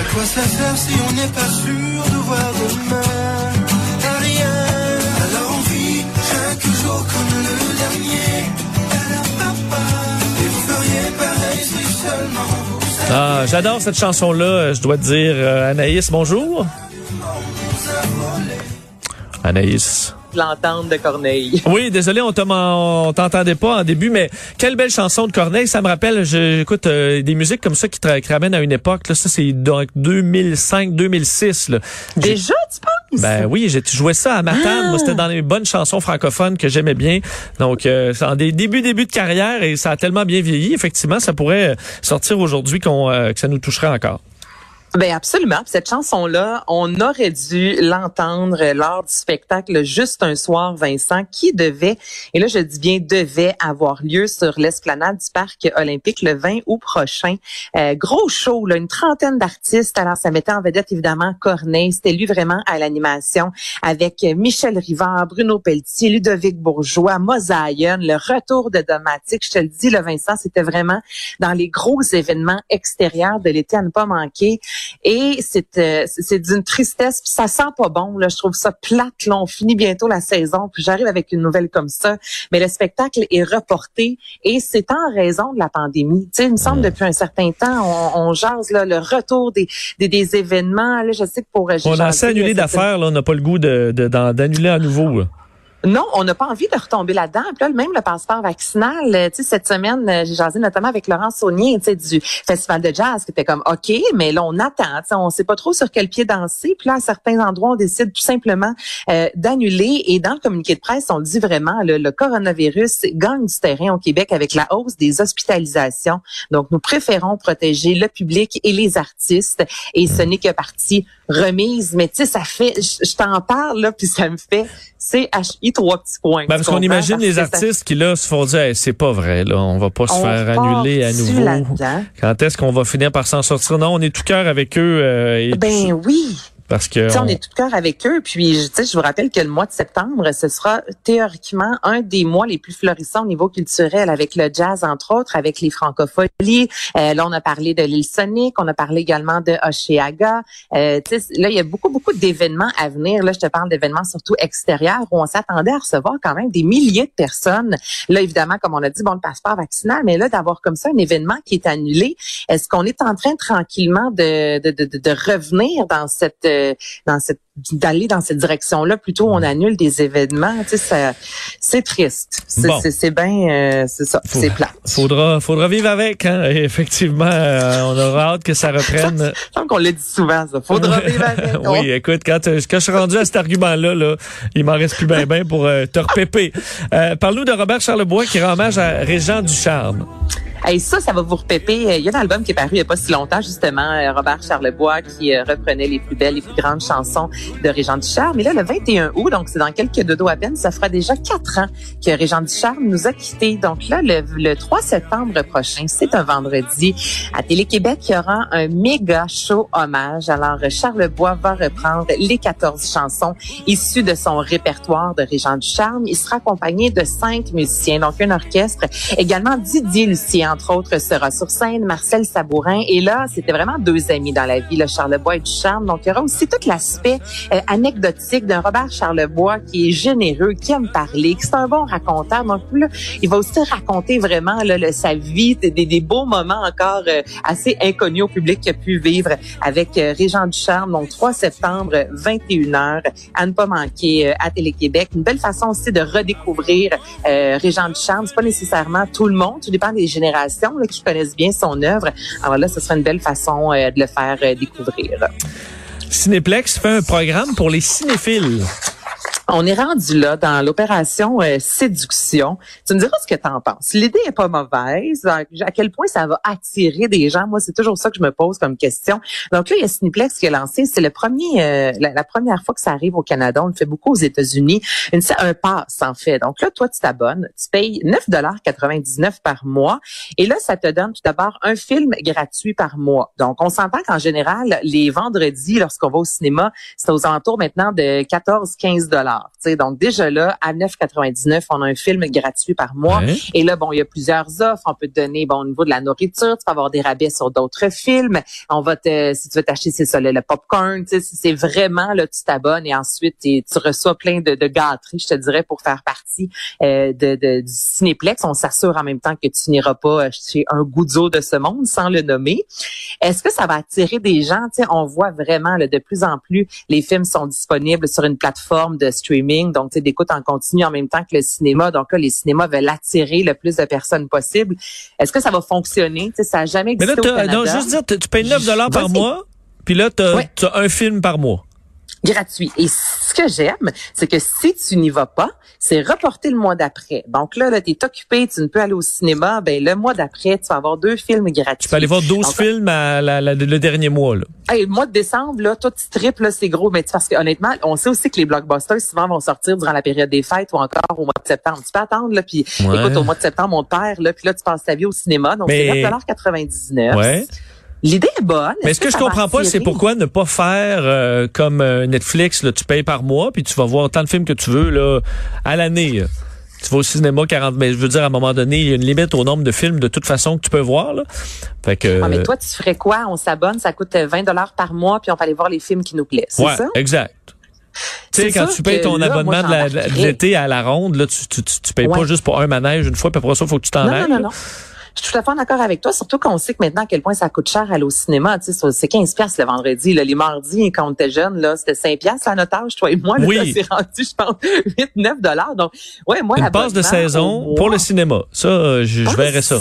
À quoi ça sert si on n'est pas sûr de voir demain À rien? Alors on vit chaque jour comme le dernier. Et vous feriez pareil si seulement vous. Ah, j'adore cette chanson-là. Je dois te dire, euh, Anaïs, bonjour. Anaïs. L'entendre de Corneille. Oui, désolé, on t'en- on t'entendait pas en début, mais quelle belle chanson de Corneille. Ça me rappelle, j'écoute euh, des musiques comme ça qui, te- ramènent à une époque. Là, ça, c'est donc 2005-2006. là. J'ai- Déjà, tu penses? Ben oui, j'ai joué ça à Matane. Moi, c'était dans les bonnes chansons francophones que j'aimais bien. Donc, euh, c'est en des débuts, débuts de carrière et ça a tellement bien vieilli. Effectivement, ça pourrait euh, sortir aujourd'hui qu'on, euh, que ça nous toucherait encore. Ben absolument. Cette chanson-là, on aurait dû l'entendre lors du spectacle Juste un soir, Vincent, qui devait, et là je dis bien devait avoir lieu sur l'esplanade du Parc olympique le 20 août prochain. Euh, gros show, là, une trentaine d'artistes. Alors ça mettait en vedette évidemment Corneille. C'était lui vraiment à l'animation avec Michel Rivard, Bruno Pelletier, Ludovic Bourgeois, Mosaïen, le retour de Domatique. Je te le dis, le Vincent, c'était vraiment dans les gros événements extérieurs de l'été à ne pas manquer. Et c'est euh, c'est d'une tristesse, puis ça sent pas bon. Là, je trouve ça plate. Là, on finit bientôt la saison, puis j'arrive avec une nouvelle comme ça. Mais le spectacle est reporté et c'est en raison de la pandémie. Tu sais, il me semble depuis un certain temps, on, on jase là, le retour des, des, des événements. Là, je sais que pour euh, On a assez annulé d'affaires, là. On n'a pas le goût de, d'annuler à nouveau. là. Non, on n'a pas envie de retomber là-dedans. Puis là, même le passeport vaccinal, euh, tu sais, cette semaine, euh, j'ai jasé notamment avec Laurent Saunier, tu sais, du Festival de jazz, qui était comme, OK, mais là, on attend, tu sais, on sait pas trop sur quel pied danser. Puis là, à certains endroits, on décide tout simplement euh, d'annuler. Et dans le communiqué de presse, on dit vraiment, le, le coronavirus gagne du terrain au Québec avec la hausse des hospitalisations. Donc, nous préférons protéger le public et les artistes. Et ce n'est que partie remise. Mais tu sais, ça fait, je t'en parle, là, puis ça me fait Trois petits points. Ben, parce qu'on imagine Parce les ça- artistes qui, là, se font dire, Hey, c'est pas vrai, là. On va pas se on faire annuler à nouveau. Quand est-ce qu'on va finir par s'en sortir? Non, on est tout cœur avec eux. euh, et tout ça, Ben oui. Parce que on on- est tout cœur avec eux. Puis, je- tu sais, je vous rappelle que le mois de septembre, ce sera théoriquement un des mois les plus florissants au niveau culturel, avec le jazz, entre autres, avec les francopholies. Euh, là, on a parlé de l'île Sonic, on a parlé également de Oshéaga. Euh, là, il y a beaucoup, beaucoup d'événements à venir. Là, je te parle d'événements surtout extérieurs où on s'attendait à recevoir quand même des milliers de personnes. Là, évidemment, comme on a dit, bon, le passeport vaccinal, mais là, d'avoir comme ça un événement qui est annulé, est-ce qu'on est en train tranquillement de, de, de, de- de revenir dans cette, euh, dans cette, d'aller dans cette direction-là? Plutôt, on annule des événements. Tu sais, c'est triste. C'est, Bon. bien, euh, c'est ça, c'est plat. faudra, faudra vivre avec. Hein? Effectivement, euh, on aura hâte que ça reprenne. Je pense qu'on l'a dit souvent, ça. Faudra vivre avec. oui, écoute, quand, euh, quand je suis rendu à cet argument-là, là, il m'en reste plus bien ben pour euh, te repéper. Euh, Parle-nous de Robert Charlebois qui rend hommage à Régent Ducharme. Hey, ça, ça va vous repéper. Il y a un album qui est paru il n'y a pas si longtemps, justement, euh, Robert Charlebois, qui euh, reprenait les plus belles, les plus grandes chansons de Régent Ducharme. Mais là, le 21 août, donc c'est dans quelques dodo à peine, ça fera déjà quatre ans que Régent Ducharme nous a quittés. Donc là, le, le 3 septembre prochain, c'est un vendredi, à Télé-Québec, il y aura un méga show hommage. Alors, euh, Charlebois va reprendre les 14 chansons issues de son répertoire de Régent Ducharme. Il sera accompagné de cinq musiciens, donc un orchestre. Également, Didier Lucien, entre autres, sera sur scène, Marcel Sabourin. Et là, c'était vraiment deux amis dans la vie, le Charlebois et Ducharme. Donc, il y aura aussi tout l'aspect euh, anecdotique d'un Robert Charlebois qui est généreux, qui aime parler, qui c'est un bon raconteur. Donc, là, il va aussi raconter vraiment là, sa vie, des, des beaux moments encore euh, assez inconnus au public qu'il a pu vivre avec euh, Régent Ducharme. Donc, 3 septembre, 21h, à ne pas manquer euh, à Télé-Québec. Une belle façon aussi de redécouvrir euh, Régent Ducharme. C'est pas nécessairement tout le monde, tout dépend des générations là, qui connaissent bien son œuvre. Alors là, ce sera une belle façon euh, de le faire euh, découvrir. Cinéplex fait un programme pour les cinéphiles. On est rendu là dans l'opération euh, séduction. Tu me diras ce que tu en penses. L'idée est pas mauvaise. À quel point ça va attirer des gens? Moi, c'est toujours ça que je me pose comme question. Donc là, il y a Cineplex qui a lancé. C'est le premier, euh, la, première fois que ça arrive au Canada. On le fait beaucoup aux États-Unis. Un pass, en fait. Donc là, toi, tu t'abonnes. Tu payes 9,99 par mois. Et là, ça te donne tout d'abord un film gratuit par mois. Donc, on s'entend qu'en général, les vendredis, lorsqu'on va au cinéma, c'est aux alentours maintenant de 14-15 dollars. Donc déjà là, à 9,99, on a un film gratuit par mois. Et là, bon, il y a plusieurs offres. On peut te donner, bon, au niveau de la nourriture, tu peux avoir des rabais sur d'autres films. On va te, si tu veux t'acheter, c'est ça, le, popcorn, tu sais, c'est vraiment, là, tu t'abonnes et ensuite tu reçois plein de, de gâteries, je te dirais, pour faire partie euh, de, de, du Cinéplex. On s'assure en même temps que tu n'iras pas chez un goudzo de ce monde sans le nommer. Est-ce que ça va attirer des gens? Tu sais, on voit vraiment, là, de plus en plus, les films sont disponibles sur une plateforme de streaming, donc d'écoute en continu en même temps que le cinéma. Donc là, les cinémas veulent attirer le plus de personnes possible. Est-ce que ça va fonctionner? ça n'a jamais existé Mais là, au Non, juste dire, tu payes 9 dollars par mois, puis là, tu as, un film par mois gratuit. Et ce que j'aime, c'est que si tu n'y vas pas, c'est reporter le mois d'après. Donc là, là tu es occupé, tu ne peux aller au cinéma, ben le mois d'après, tu vas avoir deux films gratuits. Tu peux aller voir 12 films à le dernier mois. Là. le mois de décembre, là, toi, tu triples, c'est gros. Mais parce que honnêtement, on sait aussi que les blockbusters, souvent, vont sortir durant la période des fêtes ou encore au mois de septembre. Tu peux attendre, là, puis écoute, au mois de septembre, on te perd, là, puis là, tu passes ta vie au cinéma. Donc, c'est 9,99 ouais. L'idée est bonne. Mais ce que, je comprends pas, c'est pourquoi ne pas faire euh, comme euh, Netflix, là, tu payes par mois, puis tu vas voir autant de films que tu veux là, à l'année. Tu vas au cinéma 40, mais je veux dire, à un moment donné, il y a une limite au nombre de films de toute façon que tu peux voir. Là. Fait que, mais toi, tu ferais quoi? On s'abonne, ça coûte 20 dollars par mois, puis on peut aller voir les films qui nous plaisent. C'est ouais, ça? exact. Tu sais, quand tu payes ton abonnement de l'été à la ronde, là, tu, tu, tu, payes pas juste pour un manège une fois, puis après ça, il faut que tu t'en ailles. Non, non, non. Je suis tout à fait d'accord avec toi, surtout qu'on sait que maintenant à quel point ça coûte cher aller au cinéma. Tu sais, c'est 15 pièces le vendredi. Là, les mardis, quand on était jeune, là, c'était 5 pièces la notage, toi et moi. Là, oui. c'est rendu, je pense, 8, 9 dollars. Donc, ouais, moi, Une passe de saison pour le cinéma. Ça, je, je verrais ça.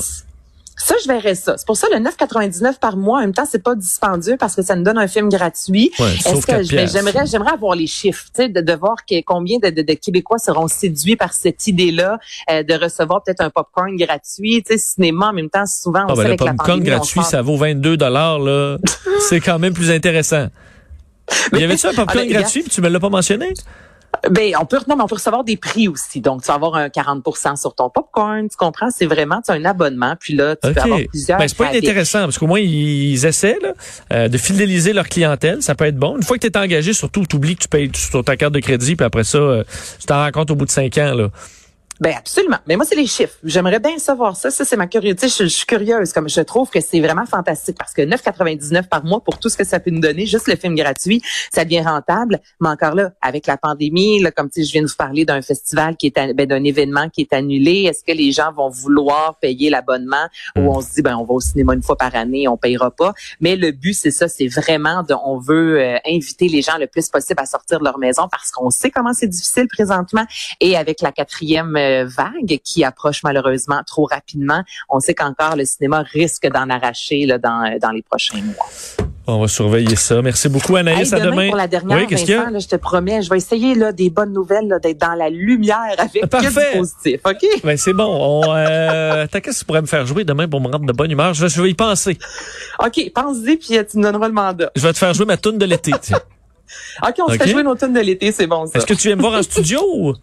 Ça, je verrais ça. C'est pour ça le 9,99 par mois. En même temps, c'est pas dispendieux parce que ça nous donne un film gratuit. Est-ce que j'aimerais, j'aimerais avoir les chiffres, tu sais, de, de voir que, combien de, de, Québécois seront séduits par cette idée-là euh, de recevoir peut-être un popcorn gratuit, tu sais, cinéma en même temps. Souvent, on ah, ben, le popcorn gratuit, ça vaut 22 dollars là. c'est quand même plus intéressant. Il y avait-tu un popcorn gratuit puis tu me l'as pas mentionné? Ben, on peut, non, mais on peut recevoir des prix aussi. Donc, tu vas avoir un 40% sur ton popcorn, tu comprends? C'est vraiment, tu as un abonnement, puis là, tu peux avoir plusieurs. Ben, c'est pas intéressant, parce qu'au moins, ils essaient là, euh, de fidéliser leur clientèle. Ça peut être bon. Une fois que tu es engagé, surtout, tu oublies que tu payes sur ta carte de crédit, puis après ça, euh, tu t'en rends compte au bout de cinq ans. Là. Ben absolument. Mais moi, c'est les chiffres. J'aimerais bien savoir ça. Ça, c'est ma curiosité. Je, suis curieuse. Comme je trouve que c'est vraiment fantastique parce que 9,99 par mois pour tout ce que ça peut nous donner, juste le film gratuit, ça devient rentable. Mais encore là, avec la pandémie, là, comme tu je viens de vous parler d'un festival qui est ben, d'un événement qui est annulé. Est-ce que les gens vont vouloir payer l'abonnement ou hmm. on se dit ben on va au cinéma une fois par année, on payera pas? Mais le but, c'est ça, c'est vraiment de, on veut euh, inviter les gens le plus possible à sortir de leur maison parce qu'on sait comment c'est difficile présentement. Et avec la quatrième euh, vague qui approche malheureusement trop rapidement. On sait qu'encore le cinéma risque d'en arracher là, dans, dans les prochains mois. On va surveiller ça. Merci beaucoup, Anaïs. à demain. Pour la dernière, oui, Vincent, là, je te promets, je vais essayer là, des bonnes nouvelles, d'être dans la lumière avec Parfait. du positif. OK? Ben, c'est bon. On, euh, qu'est-ce que tu pourrais me faire jouer demain pour me rendre de bonne humeur? Je vais, je vais y penser. OK, pense-y, puis euh, tu me donneras le mandat. Je vais te faire jouer ma toune de l'été. OK, on se fait jouer nos tunes de l'été, c'est bon ça. Est-ce que tu viens me voir en studio?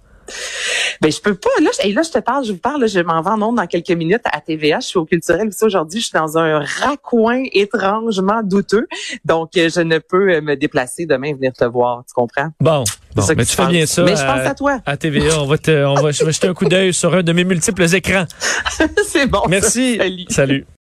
Ben je peux pas. Là, je, là, je te parle, je vous parle, je m'en vais en dans quelques minutes à TVA. Je suis au culturel aussi aujourd'hui. Je suis dans un raccoin étrangement douteux, donc euh, je ne peux euh, me déplacer demain et venir te voir. Tu comprends? Bon, bon mais tu fais bien ça. Mais je pense à toi. À TVA, on va te, on va, je vais jeter un coup d'œil sur un de mes multiples écrans. C'est bon. Merci. Salut. Salut.